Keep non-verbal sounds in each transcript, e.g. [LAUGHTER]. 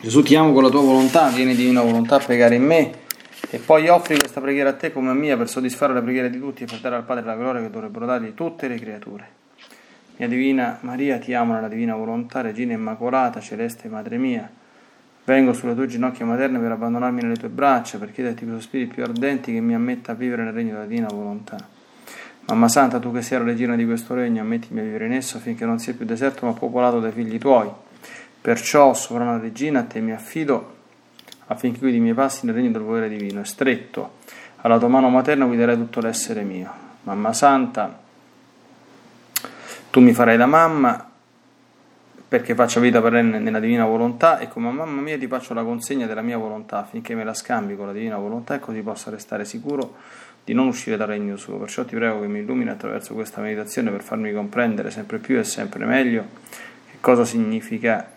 Gesù ti amo con la tua volontà, vieni divina volontà a pregare in me e poi offri questa preghiera a te come a mia per soddisfare le preghiere di tutti e per dare al Padre la gloria che dovrebbero dargli tutte le creature. Mia divina Maria, ti amo nella divina volontà, Regina Immacolata, Celeste Madre mia. Vengo sulle tue ginocchia materne per abbandonarmi nelle tue braccia, per chiederti con spiriti più ardenti che mi ammetta a vivere nel regno della divina volontà. Mamma Santa, tu che sei la regina di questo regno, ammettimi a vivere in esso affinché non sia più deserto ma popolato dai figli tuoi Perciò, sovrana regina, a te mi affido affinché guidi i miei passi nel regno del volere divino e stretto alla tua mano materna guiderai tutto l'essere mio. Mamma Santa, tu mi farai da mamma perché faccia vita perenne nella divina volontà e come mamma mia ti faccio la consegna della mia volontà affinché me la scambi con la divina volontà e così possa restare sicuro di non uscire dal regno suo. Perciò ti prego che mi illumini attraverso questa meditazione per farmi comprendere sempre più e sempre meglio che cosa significa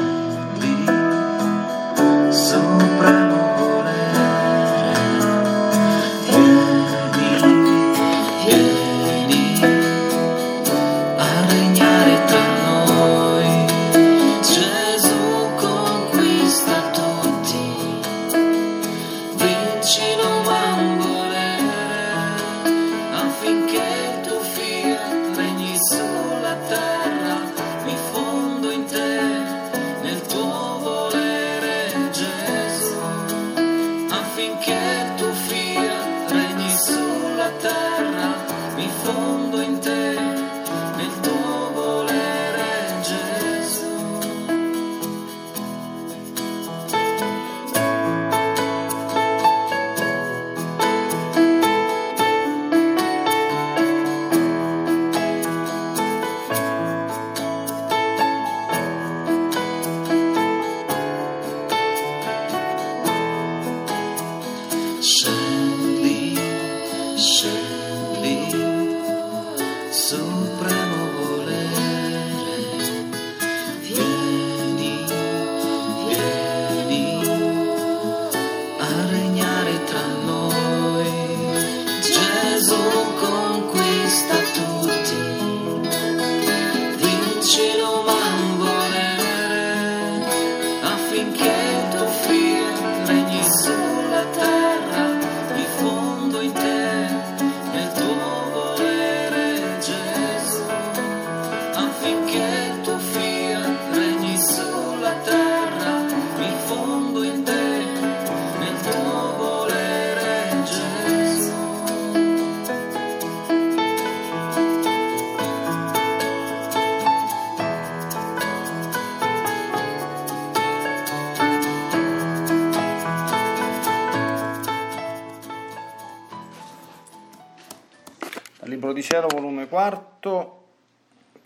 Di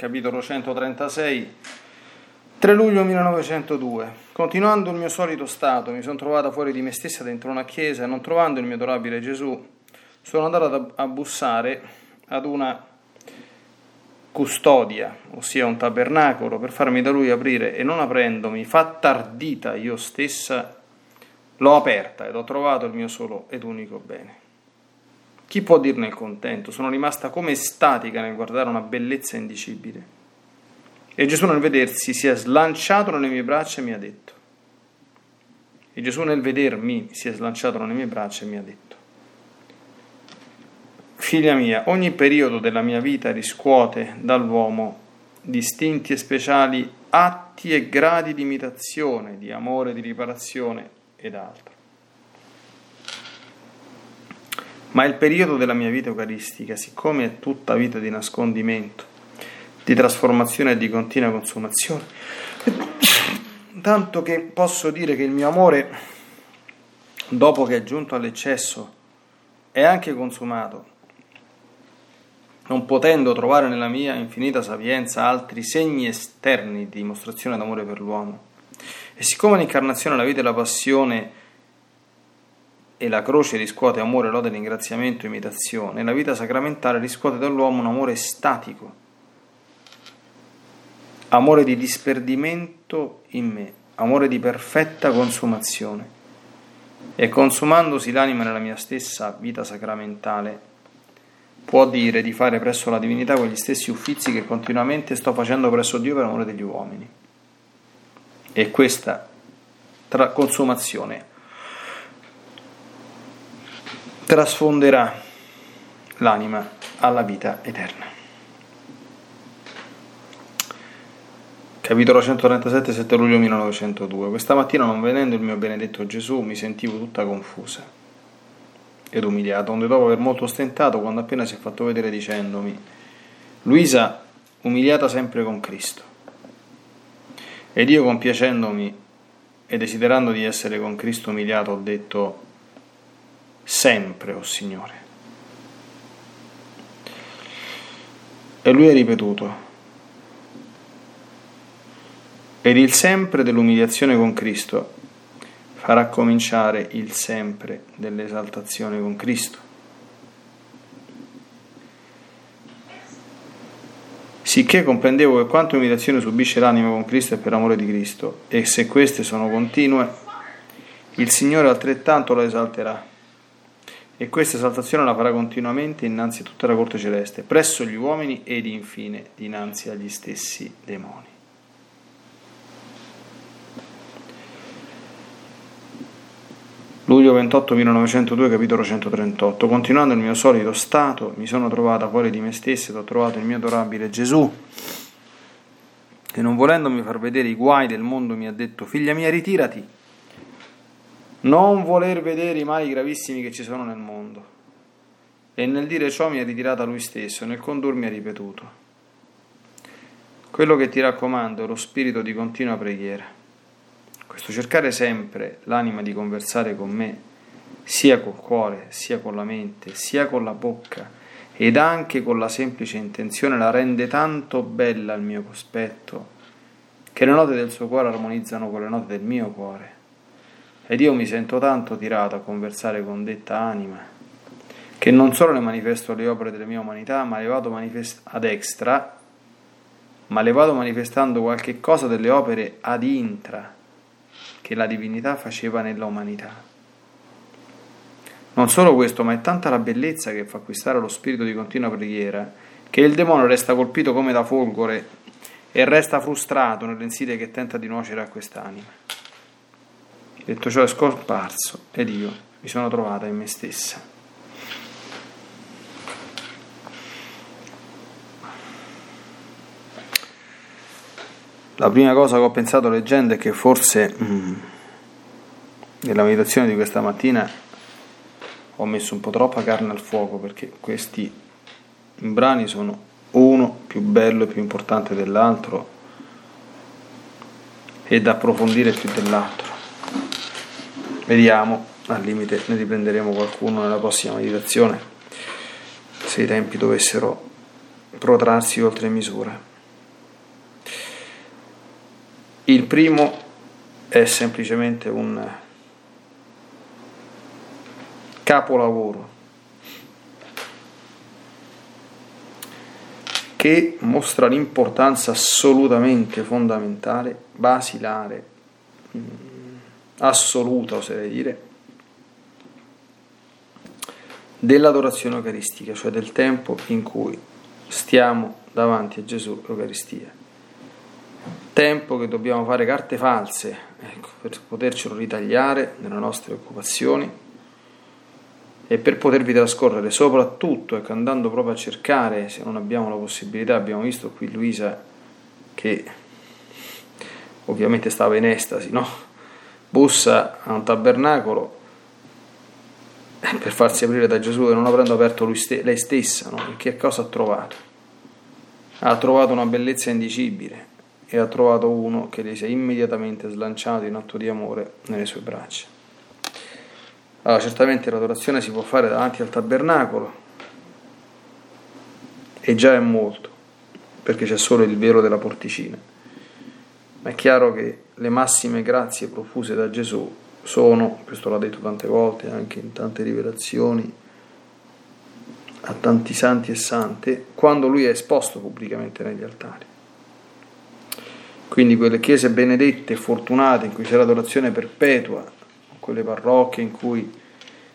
capitolo 136, 3 luglio 1902. Continuando il mio solito stato, mi sono trovata fuori di me stessa dentro una chiesa e non trovando il mio adorabile Gesù, sono andata a bussare ad una custodia, ossia un tabernacolo, per farmi da lui aprire e non aprendomi, fatta ardita io stessa, l'ho aperta ed ho trovato il mio solo ed unico bene. Chi può dirne il contento? Sono rimasta come statica nel guardare una bellezza indicibile. E Gesù nel vedersi si è slanciato nelle mie braccia e mi ha detto. E Gesù nel vedermi si è slanciato nelle mie braccia e mi ha detto. Figlia mia, ogni periodo della mia vita riscuote dall'uomo distinti e speciali atti e gradi di imitazione, di amore, di riparazione ed altro. Ma il periodo della mia vita eucaristica, siccome è tutta vita di nascondimento, di trasformazione e di continua consumazione, tanto che posso dire che il mio amore, dopo che è giunto all'eccesso, è anche consumato, non potendo trovare nella mia infinita sapienza altri segni esterni di dimostrazione d'amore per l'uomo. E siccome l'incarnazione, la vita e la passione e la croce riscuote amore, lode, ringraziamento, imitazione, la vita sacramentale riscuote dall'uomo un amore statico, amore di disperdimento in me, amore di perfetta consumazione. E consumandosi l'anima nella mia stessa vita sacramentale, può dire di fare presso la divinità quegli stessi uffizi che continuamente sto facendo presso Dio per amore degli uomini. E questa tra consumazione trasfonderà l'anima alla vita eterna. Capitolo 137, 7 luglio 1902. Questa mattina, non vedendo il mio benedetto Gesù, mi sentivo tutta confusa ed umiliata, onde dopo aver molto stentato, quando appena si è fatto vedere dicendomi, Luisa, umiliata sempre con Cristo. Ed io compiacendomi e desiderando di essere con Cristo umiliato, ho detto, sempre, o oh Signore. E lui ha ripetuto, ed il sempre dell'umiliazione con Cristo farà cominciare il sempre dell'esaltazione con Cristo. Sicché comprendevo che quanto umiliazione subisce l'anima con Cristo è per amore di Cristo, e se queste sono continue, il Signore altrettanto la esalterà. E questa esaltazione la farà continuamente innanzi a tutta la corte celeste, presso gli uomini ed infine dinanzi agli stessi demoni. Luglio 28 1902, capitolo 138. Continuando il mio solito stato, mi sono trovata fuori di me stessa ed ho trovato il mio adorabile Gesù, che non volendomi far vedere i guai del mondo mi ha detto, figlia mia, ritirati, non voler vedere i mali gravissimi che ci sono nel mondo. E nel dire ciò mi ha ritirata lui stesso, nel condurmi ha ripetuto. Quello che ti raccomando è lo spirito di continua preghiera questo cercare sempre l'anima di conversare con me, sia col cuore, sia con la mente, sia con la bocca, ed anche con la semplice intenzione, la rende tanto bella al mio cospetto, che le note del suo cuore armonizzano con le note del mio cuore. Ed io mi sento tanto tirato a conversare con detta anima, che non solo le manifesto le opere della mia umanità, ma le vado manifest- ad extra, ma le vado manifestando qualche cosa delle opere ad intra, che la divinità faceva nella umanità. Non solo questo, ma è tanta la bellezza che fa acquistare lo spirito di continua preghiera, che il demonio resta colpito come da folgore e resta frustrato nelle insidie che tenta di nuocere a quest'anima. Detto ciò è scomparso ed io mi sono trovata in me stessa. La prima cosa che ho pensato leggendo è che forse mm, nella meditazione di questa mattina ho messo un po' troppa carne al fuoco perché questi brani sono uno più bello e più importante dell'altro e da approfondire più dell'altro. Vediamo, al limite ne riprenderemo qualcuno nella prossima meditazione se i tempi dovessero protrarsi oltre misura. Il primo è semplicemente un capolavoro che mostra l'importanza assolutamente fondamentale, basilare, assoluta oserei dire, dell'adorazione eucaristica, cioè del tempo in cui stiamo davanti a Gesù Eucaristia tempo che dobbiamo fare carte false ecco, per potercelo ritagliare nelle nostre occupazioni e per potervi trascorrere soprattutto ecco, andando proprio a cercare se non abbiamo la possibilità abbiamo visto qui Luisa che ovviamente stava in estasi no? Bussa a un tabernacolo per farsi aprire da Gesù e non avendo aperto st- lei stessa no? che cosa ha trovato? ha trovato una bellezza indicibile e ha trovato uno che le si è immediatamente slanciato in atto di amore nelle sue braccia. Allora, certamente l'adorazione si può fare davanti al tabernacolo e già è molto, perché c'è solo il velo della porticina. Ma è chiaro che le massime grazie profuse da Gesù sono, questo l'ha detto tante volte anche in tante rivelazioni, a tanti santi e sante, quando lui è esposto pubblicamente negli altari. Quindi quelle chiese benedette e fortunate in cui c'è l'adorazione perpetua, quelle parrocchie in cui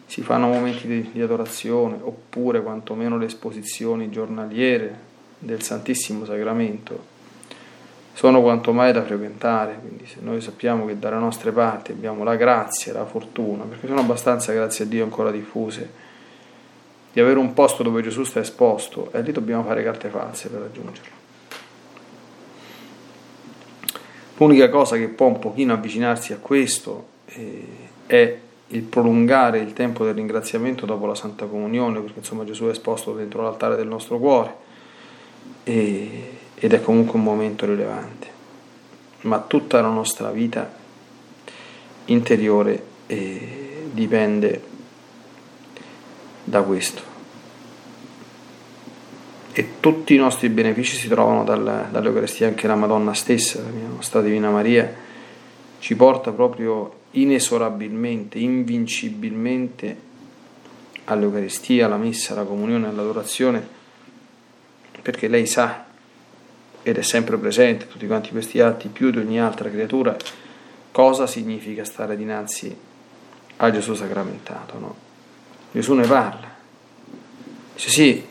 si fanno momenti di, di adorazione, oppure quantomeno le esposizioni giornaliere del Santissimo Sacramento, sono quanto mai da frequentare, quindi se noi sappiamo che dalle nostre parti abbiamo la grazia, la fortuna, perché sono abbastanza, grazie a Dio, ancora diffuse, di avere un posto dove Gesù sta esposto, e lì dobbiamo fare carte false per raggiungerlo. L'unica cosa che può un pochino avvicinarsi a questo eh, è il prolungare il tempo del ringraziamento dopo la Santa Comunione, perché insomma Gesù è esposto dentro l'altare del nostro cuore e, ed è comunque un momento rilevante. Ma tutta la nostra vita interiore eh, dipende da questo. E tutti i nostri benefici si trovano dal, dall'Eucaristia, anche la Madonna stessa, la nostra Divina Maria, ci porta proprio inesorabilmente, invincibilmente all'Eucaristia, alla Messa, alla Comunione, all'adorazione, perché lei sa ed è sempre presente tutti quanti questi atti più di ogni altra creatura cosa significa stare dinanzi a Gesù sacramentato. No? Gesù ne parla. Dice sì,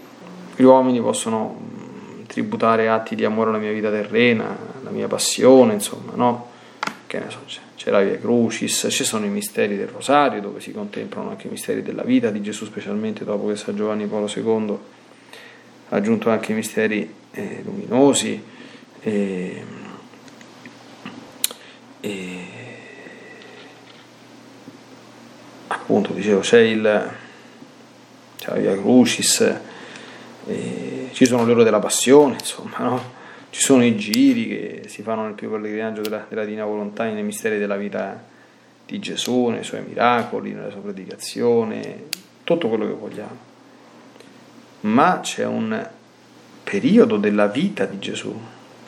gli uomini possono mm, tributare atti di amore alla mia vita terrena, alla mia passione, insomma, no? Che ne so, c'è la Via Crucis, ci sono i misteri del Rosario dove si contemplano anche i misteri della vita di Gesù, specialmente dopo che San Giovanni Paolo II ha aggiunto anche i misteri eh, luminosi. E, e, appunto, dicevo, c'è il c'è la Via Crucis eh, ci sono le ore della passione, insomma, no? ci sono i giri che si fanno nel più pellegrinaggio della, della Divina Volontà, nei misteri della vita di Gesù, nei suoi miracoli, nella sua predicazione, tutto quello che vogliamo. Ma c'è un periodo della vita di Gesù,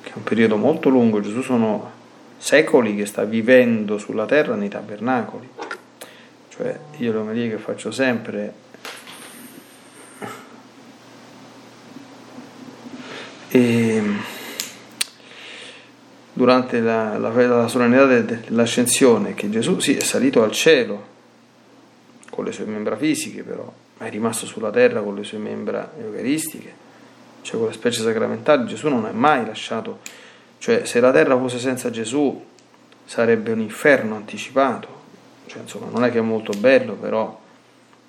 che è un periodo molto lungo, Gesù sono secoli che sta vivendo sulla terra nei tabernacoli. Cioè, io l'omelia che faccio sempre E durante la, la, la solennità dell'ascensione che Gesù sì, è salito al cielo con le sue membra fisiche, però è rimasto sulla terra con le sue membra eucaristiche, cioè con le specie sacramentali. Gesù non è mai lasciato, cioè se la terra fosse senza Gesù sarebbe un inferno anticipato, cioè, insomma non è che è molto bello, però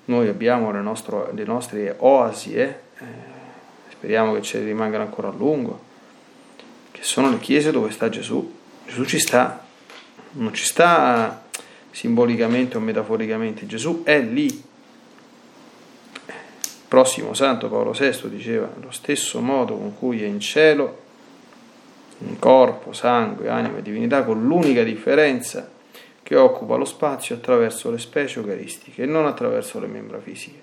noi abbiamo le, nostro, le nostre oasi. Eh? speriamo che ci rimangano ancora a lungo, che sono le chiese dove sta Gesù. Gesù ci sta, non ci sta simbolicamente o metaforicamente, Gesù è lì. Prossimo santo Paolo VI diceva, lo stesso modo con cui è in cielo, in corpo, sangue, anima e divinità, con l'unica differenza che occupa lo spazio attraverso le specie eucaristiche e non attraverso le membra fisiche.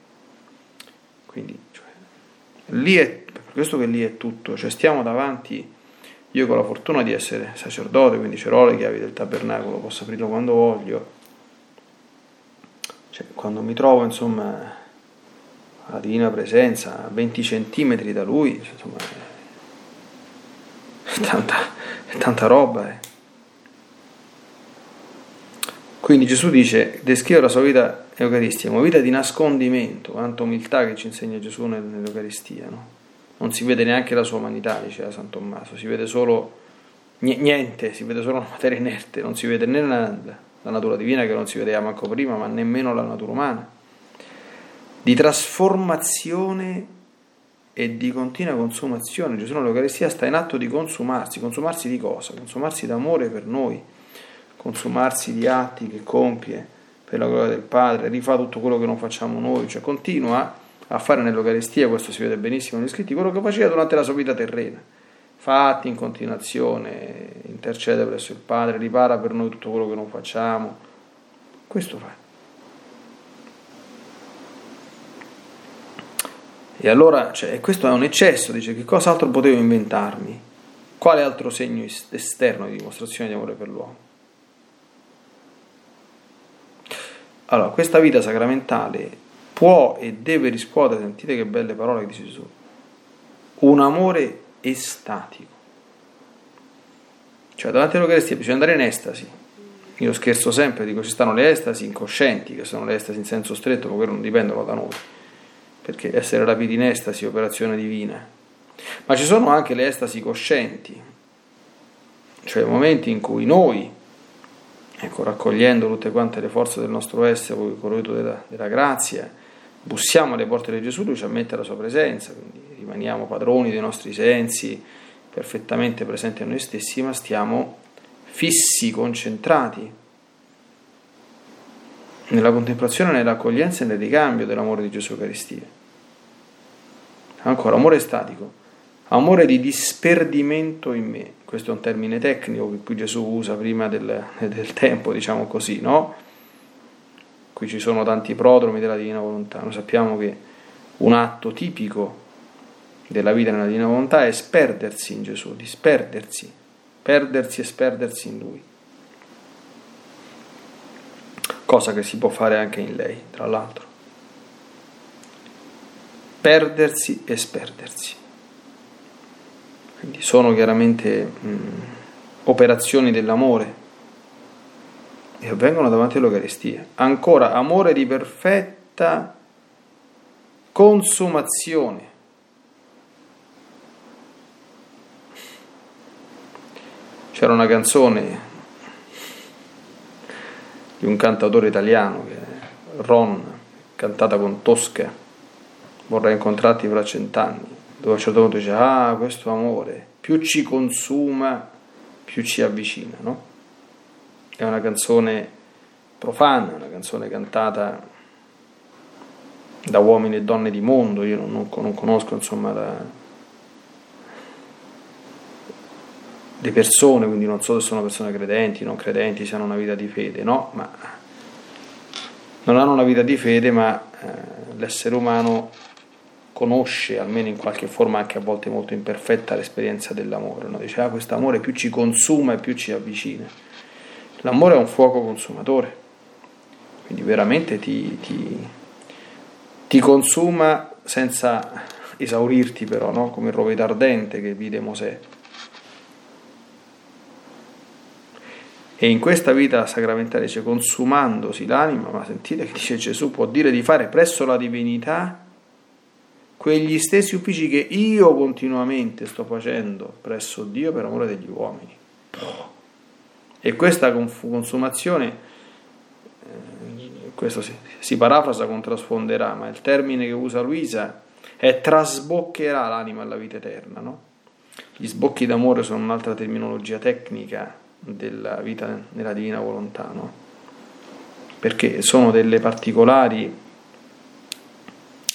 Quindi, cioè, lì è per questo che lì è tutto, cioè stiamo davanti, io con la fortuna di essere sacerdote, quindi ce le chiavi del tabernacolo, posso aprirlo quando voglio, cioè, quando mi trovo insomma alla divina presenza a 20 centimetri da lui, insomma, è tanta, è tanta roba. Eh. Quindi Gesù dice, descrive la sua vita eucaristica, una vita di nascondimento, quanta umiltà che ci insegna Gesù nell'Eucaristia, no? non si vede neanche la sua umanità, diceva San Tommaso, si vede solo niente, si vede solo una materia inerte, non si vede né la, la natura divina che non si vedeva manco prima, ma nemmeno la natura umana, di trasformazione e di continua consumazione. Gesù nell'Eucaristia sta in atto di consumarsi, consumarsi di cosa? Consumarsi d'amore per noi, consumarsi di atti che compie per la gloria del Padre, rifà tutto quello che non facciamo noi, cioè continua a fare nell'Eucaristia, questo si vede benissimo negli scritti, quello che faceva durante la sua vita terrena. Fatti in continuazione, intercede presso il Padre, ripara per noi tutto quello che non facciamo. Questo fa. E allora, cioè, questo è un eccesso, dice, che cosa altro potevo inventarmi? Quale altro segno esterno di dimostrazione di amore per l'uomo? Allora, questa vita sacramentale può e deve riscuotere, sentite che belle parole che dice Gesù, un amore estatico. Cioè davanti all'Eucaristia bisogna andare in estasi. Io scherzo sempre, dico ci stanno le estasi incoscienti, che sono le estasi in senso stretto, ma quello non dipendono da noi, perché essere rapiti in estasi è operazione divina. Ma ci sono anche le estasi coscienti, cioè momenti in cui noi, ecco, raccogliendo tutte quante le forze del nostro essere, il corredo della, della grazia, bussiamo alle porte di Gesù, lui ci ammette la sua presenza, quindi rimaniamo padroni dei nostri sensi, perfettamente presenti a noi stessi, ma stiamo fissi, concentrati nella contemplazione, nell'accoglienza e nel ricambio dell'amore di Gesù Eucaristia. Ancora, amore statico, amore di disperdimento in me, questo è un termine tecnico che qui Gesù usa prima del, del tempo, diciamo così, no? Qui ci sono tanti prodromi della divina volontà, noi sappiamo che un atto tipico della vita nella divina volontà è sperdersi in Gesù, disperdersi, perdersi e sperdersi in Lui. Cosa che si può fare anche in lei, tra l'altro. Perdersi e sperdersi. Quindi sono chiaramente mh, operazioni dell'amore e avvengono davanti all'Eucaristia. Ancora, amore di perfetta consumazione C'era una canzone di un cantatore italiano, che Ron, cantata con Tosca, vorrei incontrarti fra cent'anni, dove a un certo punto dice, ah, questo amore, più ci consuma, più ci avvicina, no? È una canzone profana, una canzone cantata da uomini e donne di mondo, io non, non conosco insomma la, le persone, quindi non so se sono persone credenti, non credenti, se hanno una vita di fede, no, ma non hanno una vita di fede, ma eh, l'essere umano conosce, almeno in qualche forma anche a volte molto imperfetta, l'esperienza dell'amore. No? Dice, ah, questo amore più ci consuma e più ci avvicina. L'amore è un fuoco consumatore, quindi veramente ti, ti, ti consuma senza esaurirti però, no? come il roveto ardente che vide Mosè. E in questa vita sacramentale dice consumandosi l'anima, ma sentite che dice Gesù, può dire di fare presso la divinità quegli stessi uffici che io continuamente sto facendo presso Dio per amore degli uomini. E questa consumazione, eh, questo si, parafrasa con trasfonderà, ma il termine che usa Luisa è trasboccherà l'anima alla vita eterna. No? Gli sbocchi d'amore sono un'altra terminologia tecnica della vita nella divina volontà, no? perché sono delle particolari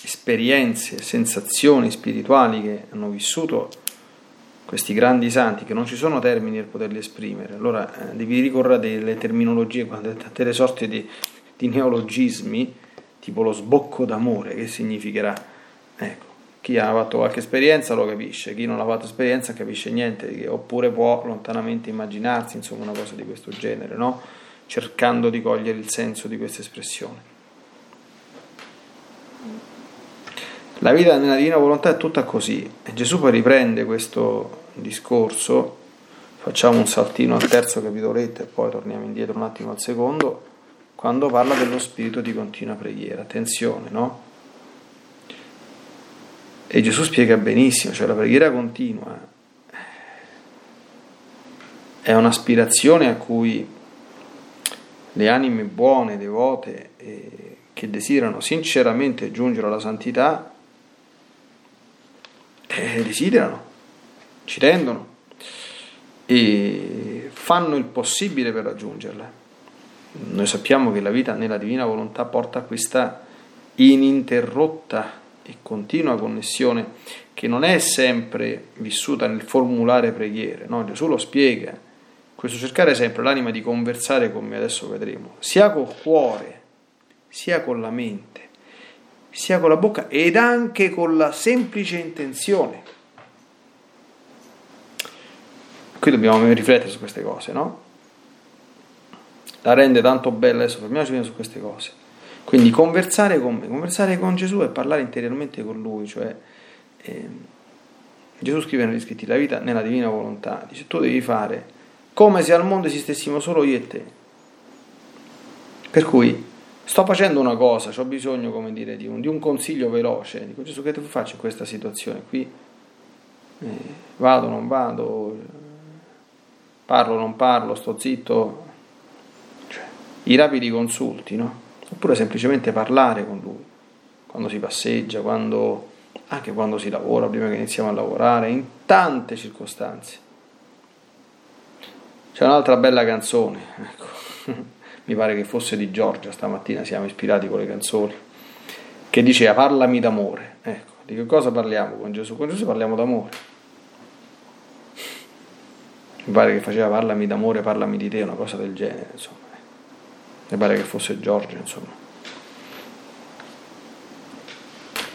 esperienze, sensazioni spirituali che hanno vissuto questi grandi santi, che non ci sono termini per poterli esprimere. Allora eh, devi ricorrere a delle terminologie, a delle sorte di, di neologismi, tipo lo sbocco d'amore, che significherà? Ecco, chi ha fatto qualche esperienza lo capisce, chi non ha fatto esperienza capisce niente, oppure può lontanamente immaginarsi insomma, una cosa di questo genere, no? cercando di cogliere il senso di questa espressione. La vita nella divina volontà è tutta così e Gesù poi riprende questo discorso, facciamo un saltino al terzo capitoletto e poi torniamo indietro un attimo al secondo, quando parla dello spirito di continua preghiera. Attenzione, no? E Gesù spiega benissimo, cioè la preghiera continua è un'aspirazione a cui le anime buone, devote, eh, che desiderano sinceramente giungere alla santità, eh, desiderano, ci tendono e fanno il possibile per raggiungerla. Noi sappiamo che la vita nella divina volontà porta a questa ininterrotta e continua connessione che non è sempre vissuta nel formulare preghiere, no? Gesù lo spiega, questo cercare sempre l'anima di conversare con me, adesso vedremo, sia col cuore, sia con la mente, sia con la bocca ed anche con la semplice intenzione. Qui dobbiamo riflettere su queste cose, no? La rende tanto bella, adesso fermiamoci su queste cose quindi conversare con me, conversare con Gesù e parlare interiormente con Lui, cioè eh, Gesù scrive negli scritti la vita nella divina volontà, dice tu devi fare come se al mondo esistessimo solo io e te. Per cui sto facendo una cosa, ho bisogno, come dire, di un, di un consiglio veloce. Dico Gesù, che faccio in questa situazione qui? Eh, vado, non vado, parlo, non parlo, sto zitto. Cioè, I rapidi consulti, no? Oppure semplicemente parlare con lui, quando si passeggia, quando, anche quando si lavora, prima che iniziamo a lavorare, in tante circostanze. C'è un'altra bella canzone, ecco [LAUGHS] mi pare che fosse di Giorgia, stamattina siamo ispirati con le canzoni, che diceva parlami d'amore. Ecco, di che cosa parliamo con Gesù? Con Gesù parliamo d'amore. Mi pare che faceva parlami d'amore, parlami di te, una cosa del genere, insomma. Mi pare che fosse Giorgia, insomma.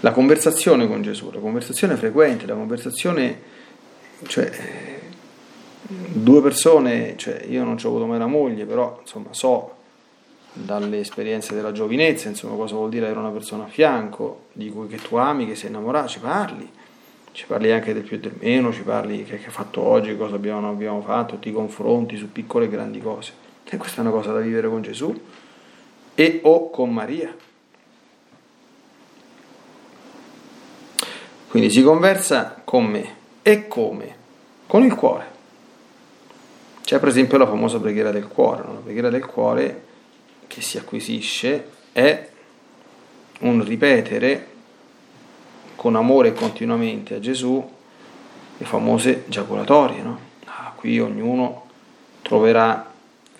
La conversazione con Gesù, la conversazione frequente, la conversazione, cioè, due persone, cioè io non ci ho avuto mai la moglie, però insomma so dalle esperienze della giovinezza, insomma, cosa vuol dire avere una persona a fianco di cui che tu ami, che sei innamorato, ci parli, ci parli anche del più e del meno, ci parli che, hai fatto oggi, cosa abbiamo, abbiamo fatto, ti confronti su piccole e grandi cose. E questa è una cosa da vivere con Gesù e o con Maria. Quindi si conversa con me e come? Con il cuore. C'è per esempio la famosa preghiera del cuore, no? la preghiera del cuore che si acquisisce è un ripetere con amore continuamente a Gesù le famose giaculatorie. No? Ah, qui ognuno troverà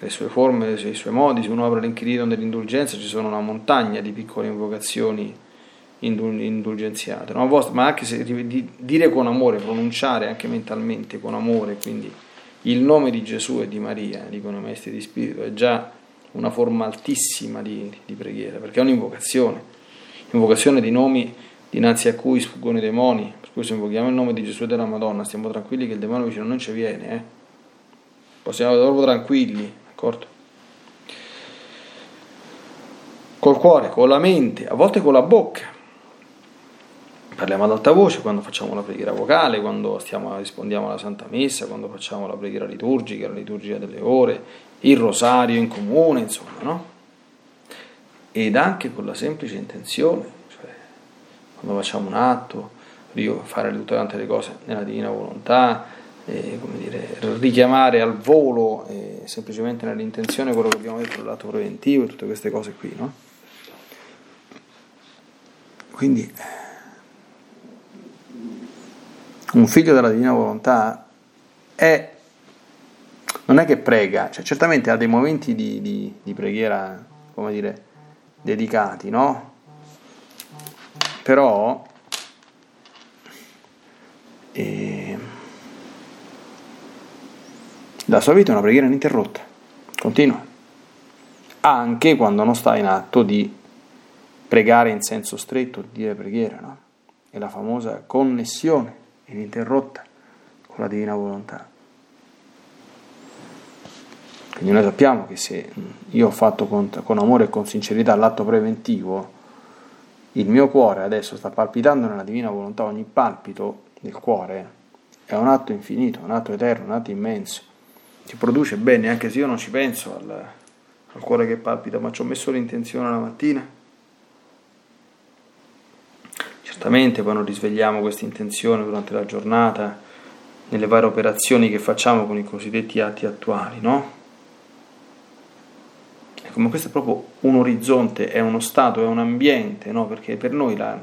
le sue forme, i suoi modi, se uno apre l'incredito dell'indulgenza ci sono una montagna di piccole invocazioni indulgenziate, no? ma anche se dire con amore, pronunciare anche mentalmente con amore, quindi il nome di Gesù e di Maria, dicono i maestri di spirito, è già una forma altissima di, di preghiera, perché è un'invocazione, invocazione di nomi dinanzi a cui sfuggono i demoni, per cui se invochiamo il nome di Gesù e della Madonna stiamo tranquilli che il demonio vicino non ci viene, eh? possiamo proprio tranquilli, d'accordo? Col cuore, con la mente, a volte con la bocca. Parliamo ad alta voce quando facciamo la preghiera vocale, quando stiamo, rispondiamo alla Santa Messa, quando facciamo la preghiera liturgica, la liturgia delle ore, il rosario in comune, insomma, no? Ed anche con la semplice intenzione, cioè quando facciamo un atto, fare tutte le cose nella divina volontà, eh, dire, richiamare al volo eh, semplicemente nell'intenzione quello che abbiamo detto l'atto preventivo e tutte queste cose qui, no? Quindi un figlio della divina volontà è non è che prega, cioè certamente ha dei momenti di, di, di preghiera, come dire, dedicati, no? Però eh, la sua vita è una preghiera ininterrotta, continua, anche quando non sta in atto di pregare in senso stretto, di dire preghiera, no? È la famosa connessione ininterrotta con la divina volontà. Quindi noi sappiamo che se io ho fatto con, con amore e con sincerità l'atto preventivo, il mio cuore adesso sta palpitando nella divina volontà, ogni palpito del cuore è un atto infinito, un atto eterno, un atto immenso. Ti produce bene, anche se io non ci penso al, al cuore che palpita, ma ci ho messo l'intenzione la mattina. Certamente poi non risvegliamo questa intenzione durante la giornata, nelle varie operazioni che facciamo con i cosiddetti atti attuali, no? Ecco, ma questo è proprio un orizzonte, è uno stato, è un ambiente, no? perché per noi, la,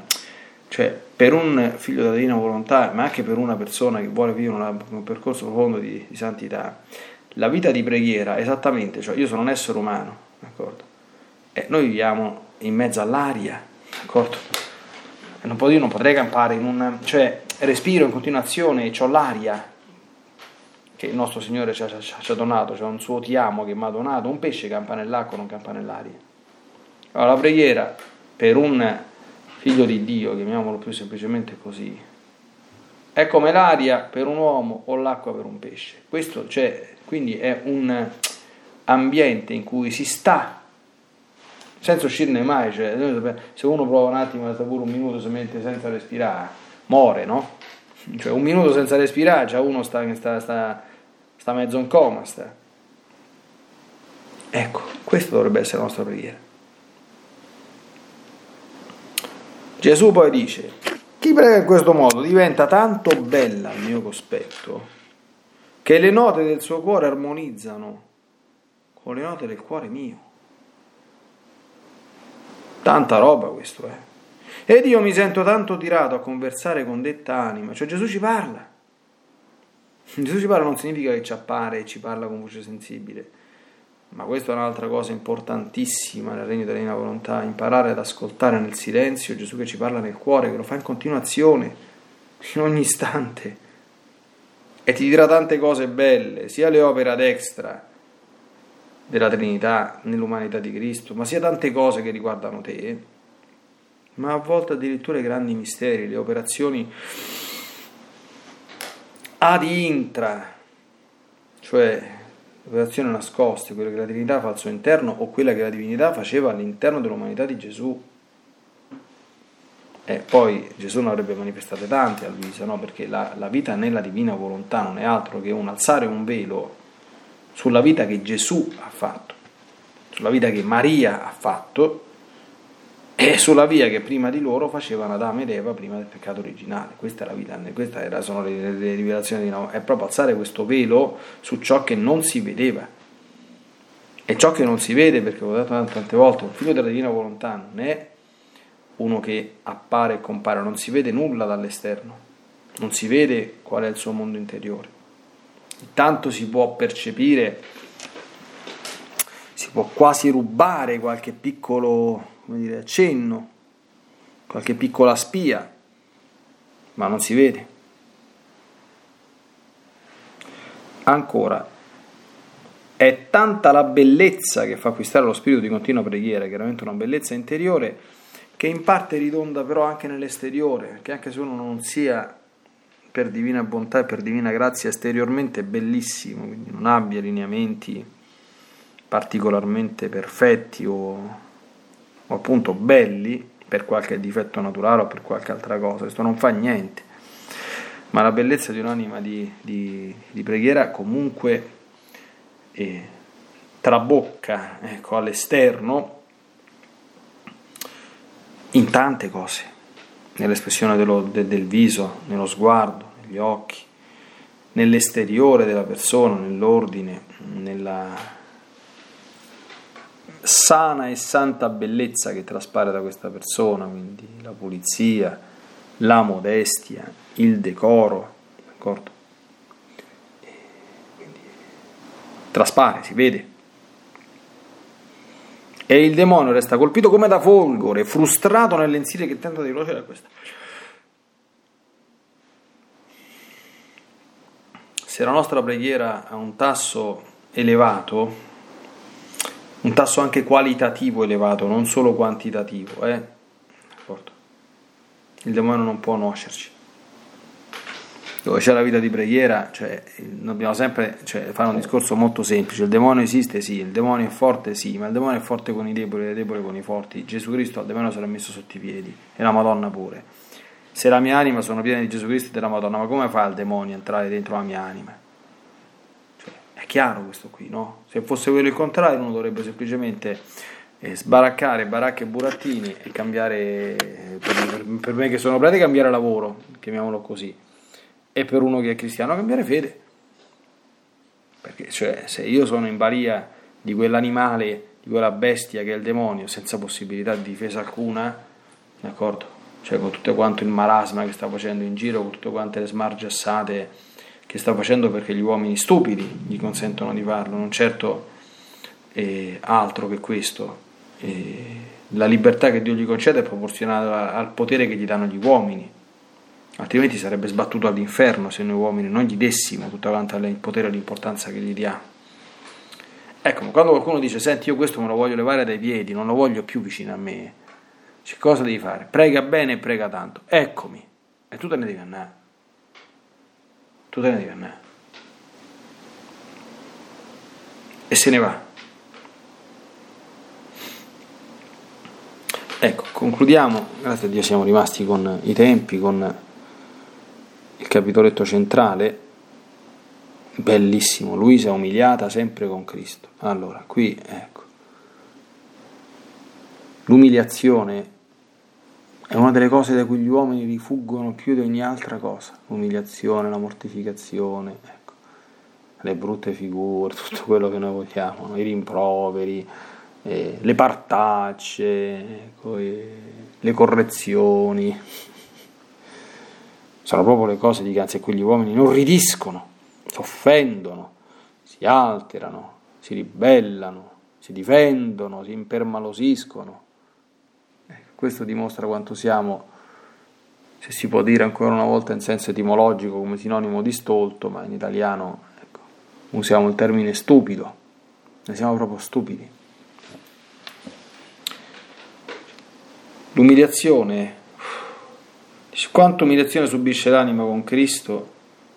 cioè per un figlio della divina volontà, ma anche per una persona che vuole vivere una, un percorso profondo di, di, santità, la vita di preghiera, esattamente, cioè io sono un essere umano, d'accordo? E noi viviamo in mezzo all'aria, d'accordo? E non, io non potrei campare in un... cioè respiro in continuazione e ho l'aria, che il nostro Signore ci ha, ci ha donato, c'è un suo ti amo che mi ha donato, un pesce campa nell'acqua, non campa nell'aria. Allora la preghiera per un figlio di Dio, chiamiamolo più semplicemente così, è come l'aria per un uomo o l'acqua per un pesce. Questo cioè, quindi è un ambiente in cui si sta senza uscirne mai, cioè, se uno prova un attimo a stare pure un minuto si mette senza respirare, muore, no? Cioè un minuto senza respirare, già uno sta, sta, sta sta mezzo in coma. Sta. Ecco, questa dovrebbe essere la nostra preghiera. Gesù poi dice, chi prega in questo modo diventa tanto bella al mio cospetto che le note del suo cuore armonizzano con le note del cuore mio. Tanta roba questo è. Eh. Ed io mi sento tanto tirato a conversare con detta anima, cioè Gesù ci parla. Gesù ci parla non significa che ci appare e ci parla con voce sensibile, ma questa è un'altra cosa importantissima nel regno della divina volontà, imparare ad ascoltare nel silenzio Gesù che ci parla nel cuore, che lo fa in continuazione, [LAUGHS] in ogni istante, e ti dirà tante cose belle, sia le opere ad extra, della Trinità nell'umanità di Cristo, ma sia tante cose che riguardano te, ma a volte addirittura i grandi misteri, le operazioni ad intra, cioè le operazioni nascoste, quelle che la Trinità fa al suo interno o quella che la divinità faceva all'interno dell'umanità di Gesù. E poi Gesù ne avrebbe manifestate tante a Luisa, no? perché la, la vita nella divina volontà non è altro che un alzare un velo sulla vita che Gesù ha fatto, sulla vita che Maria ha fatto e sulla via che prima di loro facevano Adamo ed Eva prima del peccato originale. Questa, è la vita, queste era, sono le, le rivelazioni di Noè, è proprio alzare questo velo su ciò che non si vedeva. E ciò che non si vede, perché ho detto tante volte, un figlio della divina volontà non è uno che appare e compare, non si vede nulla dall'esterno, non si vede qual è il suo mondo interiore tanto si può percepire, si può quasi rubare qualche piccolo dire, accenno, qualche piccola spia, ma non si vede. Ancora, è tanta la bellezza che fa acquistare lo spirito di continua preghiera, chiaramente una bellezza interiore, che in parte ridonda però anche nell'esteriore, che anche se uno non sia per divina bontà e per divina grazia esteriormente bellissimo, quindi non abbia lineamenti particolarmente perfetti o, o appunto belli per qualche difetto naturale o per qualche altra cosa, questo non fa niente, ma la bellezza di un'anima di, di, di preghiera comunque eh, trabocca ecco, all'esterno in tante cose. Nell'espressione dello, de, del viso, nello sguardo, negli occhi, nell'esteriore della persona, nell'ordine, nella sana e santa bellezza che traspare da questa persona, quindi la pulizia, la modestia, il decoro, d'accordo? Quindi, traspare, si vede. E il demonio resta colpito come da folgore, frustrato nelle inside che tenta di procedere a questa. Se la nostra preghiera ha un tasso elevato, un tasso anche qualitativo elevato, non solo quantitativo, eh? il demonio non può nuocerci. Dove c'è la vita di preghiera, cioè, dobbiamo sempre cioè, fare un discorso molto semplice. Il demonio esiste, sì, il demonio è forte, sì, ma il demonio è forte con i deboli e debole con i forti. Gesù Cristo al demonio l'ha messo sotto i piedi e la Madonna pure se la mia anima sono piena di Gesù Cristo e della Madonna, ma come fa il demonio a entrare dentro la mia anima? È chiaro questo qui, no? Se fosse quello il contrario, uno dovrebbe semplicemente eh, sbaraccare baracche e burattini e cambiare, per, per me che sono prete, cambiare lavoro, chiamiamolo così, e per uno che è cristiano cambiare fede. Perché cioè, se io sono in balia di quell'animale, di quella bestia che è il demonio, senza possibilità di difesa alcuna, d'accordo? cioè con tutto quanto il marasma che sta facendo in giro, con tutte quante le smargiassate che sta facendo perché gli uomini stupidi gli consentono di farlo, non certo eh, altro che questo. Eh, la libertà che Dio gli concede è proporzionata al potere che gli danno gli uomini, altrimenti sarebbe sbattuto all'inferno se noi uomini non gli dessimo tutta quanta il potere e l'importanza che gli diamo. Ecco, quando qualcuno dice, senti, io questo me lo voglio levare dai piedi, non lo voglio più vicino a me, cioè, cosa devi fare? Prega bene e prega tanto. Eccomi. E tu te ne devi andare. Tu te ne devi andare. E se ne va. Ecco, concludiamo. Grazie a Dio siamo rimasti con i tempi, con il capitoletto centrale bellissimo, Luisa umiliata sempre con Cristo. Allora, qui ecco, l'umiliazione è una delle cose da cui gli uomini rifuggono più di ogni altra cosa, l'umiliazione, la mortificazione, ecco, le brutte figure, [LAUGHS] tutto quello che noi vogliamo, i rimproveri, eh, le partacce, ecco, eh, le correzioni. [LAUGHS] Sono proprio le cose di a cui gli uomini non ridiscono, si offendono, si alterano, si ribellano, si difendono, si impermalosiscono. Questo dimostra quanto siamo, se si può dire ancora una volta in senso etimologico come sinonimo di stolto, ma in italiano ecco, usiamo il termine stupido, ne siamo proprio stupidi. L'umiliazione, quanto umiliazione subisce l'anima con Cristo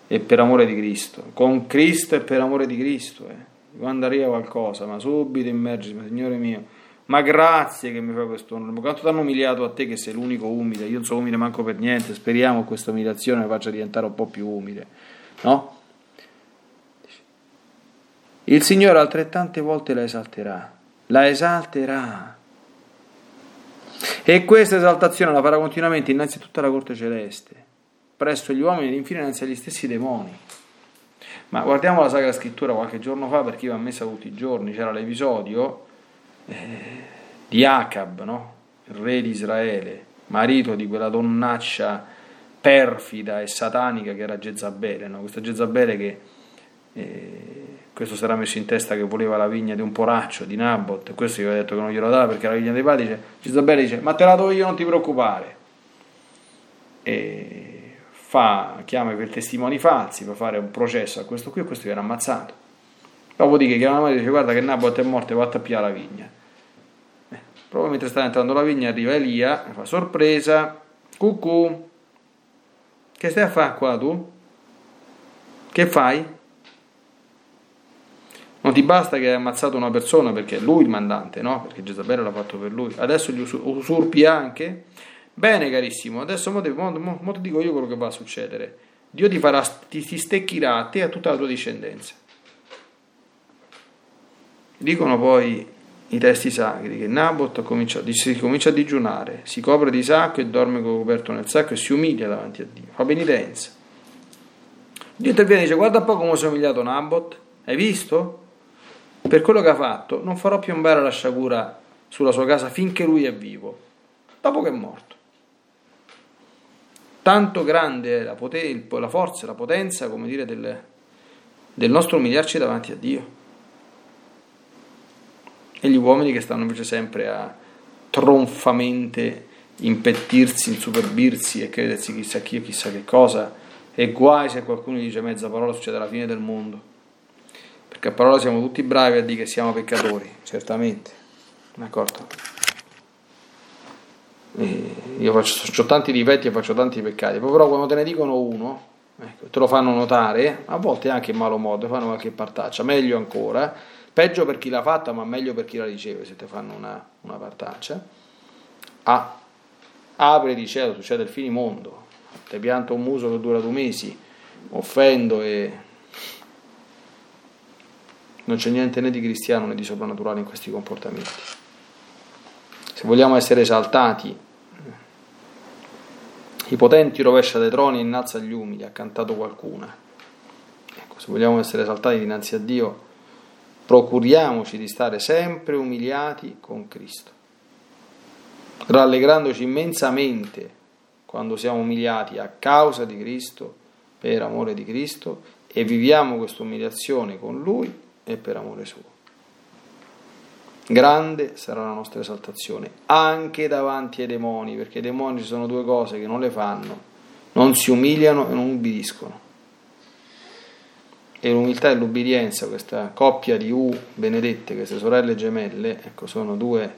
e per amore di Cristo, con Cristo e per amore di Cristo, eh. quando arriva qualcosa, ma subito immergimi, Signore mio, ma grazie che mi fai questo onore, quanto ti hanno umiliato a te che sei l'unico umile, io non sono umile manco per niente, speriamo che questa umiliazione mi faccia diventare un po' più umile, no? Il Signore altrettante volte la esalterà, la esalterà. E questa esaltazione la farà continuamente innanzi a tutta la corte celeste, presso gli uomini ed infine innanzi agli stessi demoni. Ma guardiamo la Sacra Scrittura qualche giorno fa, perché io a messa tutti i giorni, c'era l'episodio di Acab, no? il re di Israele, marito di quella donnaccia perfida e satanica che era Jezabele, no? questa Jezabele che eh, questo si era messo in testa che voleva la vigna di un poraccio di Nabot e questo gli aveva detto che non glielo dava perché la vigna dei padri dice Gisabella dice ma te la do io non ti preoccupare e fa, chiama per testimoni falsi per fare un processo a questo qui e questo viene ammazzato dopodiché chiama la madre e dice guarda che Nabot è morto e va a tappiare la vigna proprio mentre sta entrando la vigna arriva Elia fa sorpresa cucù che stai a fare qua tu? che fai? Non ti basta che hai ammazzato una persona perché è lui il mandante, no? Perché Gesabele l'ha fatto per lui. Adesso gli usurpi anche? Bene, carissimo, adesso mo, mo, mo, mo ti dico io quello che va a succedere. Dio ti, farà, ti, ti stecchirà a te e a tutta la tua discendenza. Dicono poi i testi sacri che Nabot comincia, si comincia a digiunare, si copre di sacco e dorme coperto nel sacco e si umilia davanti a Dio, fa penitenza. Dio interviene e dice guarda un po' come si è umiliato Nabot, hai visto? per quello che ha fatto, non farò piombare la sciagura sulla sua casa finché lui è vivo, dopo che è morto. Tanto grande è la, poten- la forza, la potenza, come dire, del, del nostro umiliarci davanti a Dio. E gli uomini che stanno invece sempre a tronfamente impettirsi, insuperbirsi e credersi chissà chi o chissà che cosa, e guai se qualcuno dice mezza parola succede alla fine del mondo. Perché a parola siamo tutti bravi a dire che siamo peccatori, certamente, d'accordo? E io faccio, ho tanti difetti e faccio tanti peccati, però quando te ne dicono uno, ecco, te lo fanno notare, a volte anche in malo modo, fanno qualche partaccia, meglio ancora, peggio per chi l'ha fatta, ma meglio per chi la riceve se ti fanno una, una partaccia. Ah, apre di cielo, succede il finimondo, ti pianto un muso che dura due mesi, offendo e non c'è niente né di cristiano né di soprannaturale in questi comportamenti. Se vogliamo essere esaltati, i potenti rovescia dai troni e innalza gli umili, ha cantato qualcuna. Ecco, se vogliamo essere esaltati dinanzi a Dio, procuriamoci di stare sempre umiliati con Cristo, rallegrandoci immensamente quando siamo umiliati a causa di Cristo, per amore di Cristo, e viviamo questa umiliazione con Lui e per amore suo. Grande sarà la nostra esaltazione anche davanti ai demoni, perché i demoni sono due cose che non le fanno, non si umiliano e non ubbidiscono. E l'umiltà e l'ubbidienza, questa coppia di U benedette, queste sorelle gemelle, ecco, sono due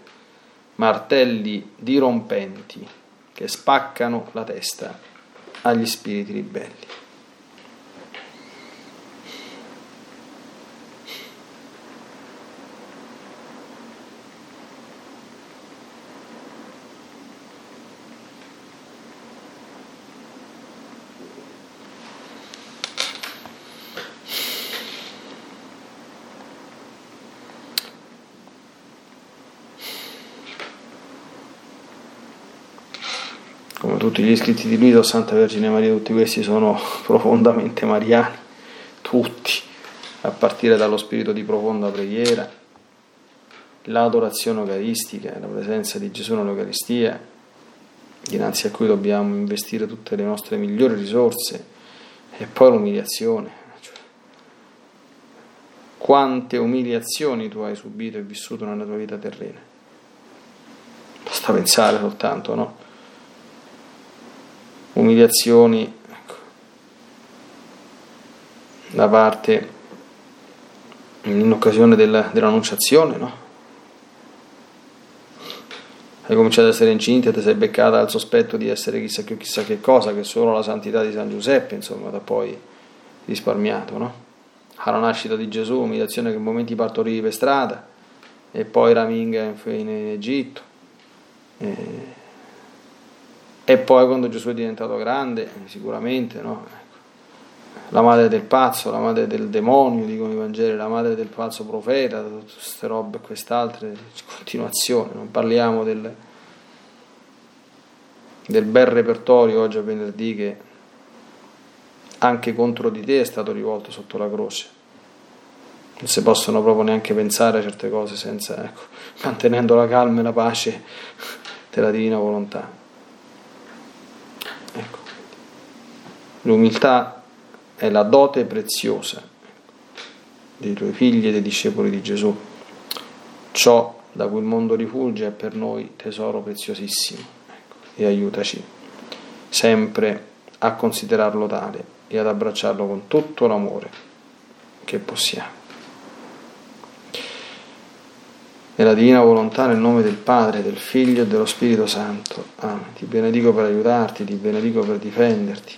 martelli dirompenti che spaccano la testa agli spiriti ribelli. tutti gli iscritti di Lido, Santa Vergine Maria, tutti questi sono [LAUGHS] profondamente mariani, tutti, a partire dallo spirito di profonda preghiera, l'adorazione eucaristica, la presenza di Gesù nell'Eucaristia, dinanzi a cui dobbiamo investire tutte le nostre migliori risorse, e poi l'umiliazione. Cioè, quante umiliazioni tu hai subito e vissuto nella tua vita terrena? Basta pensare soltanto, no? Umiliazioni ecco, da parte in occasione della, dell'annunciazione, no? Hai cominciato ad essere incinta e ti sei beccata al sospetto di essere chissà che, chissà che cosa, che solo la santità di San Giuseppe, insomma, ha poi risparmiato, no? Alla nascita di Gesù, umiliazione che in momenti partorivi per strada, e poi raminga in, in Egitto. E e poi quando Gesù è diventato grande, sicuramente, no? La madre del pazzo, la madre del demonio, dicono i Vangeli, la madre del pazzo profeta, tutte queste robe e quest'altre, continuazione, non parliamo del, del bel repertorio oggi a venerdì che anche contro di te è stato rivolto sotto la croce. Non si possono proprio neanche pensare a certe cose senza, ecco, [LAUGHS] mantenendo la calma e la pace della divina volontà. L'umiltà è la dote preziosa dei tuoi figli e dei discepoli di Gesù. Ciò da cui il mondo rifugge è per noi tesoro preziosissimo e aiutaci sempre a considerarlo tale e ad abbracciarlo con tutto l'amore che possiamo. nella divina volontà, nel nome del Padre, del Figlio e dello Spirito Santo. Amen. Ti benedico per aiutarti, ti benedico per difenderti,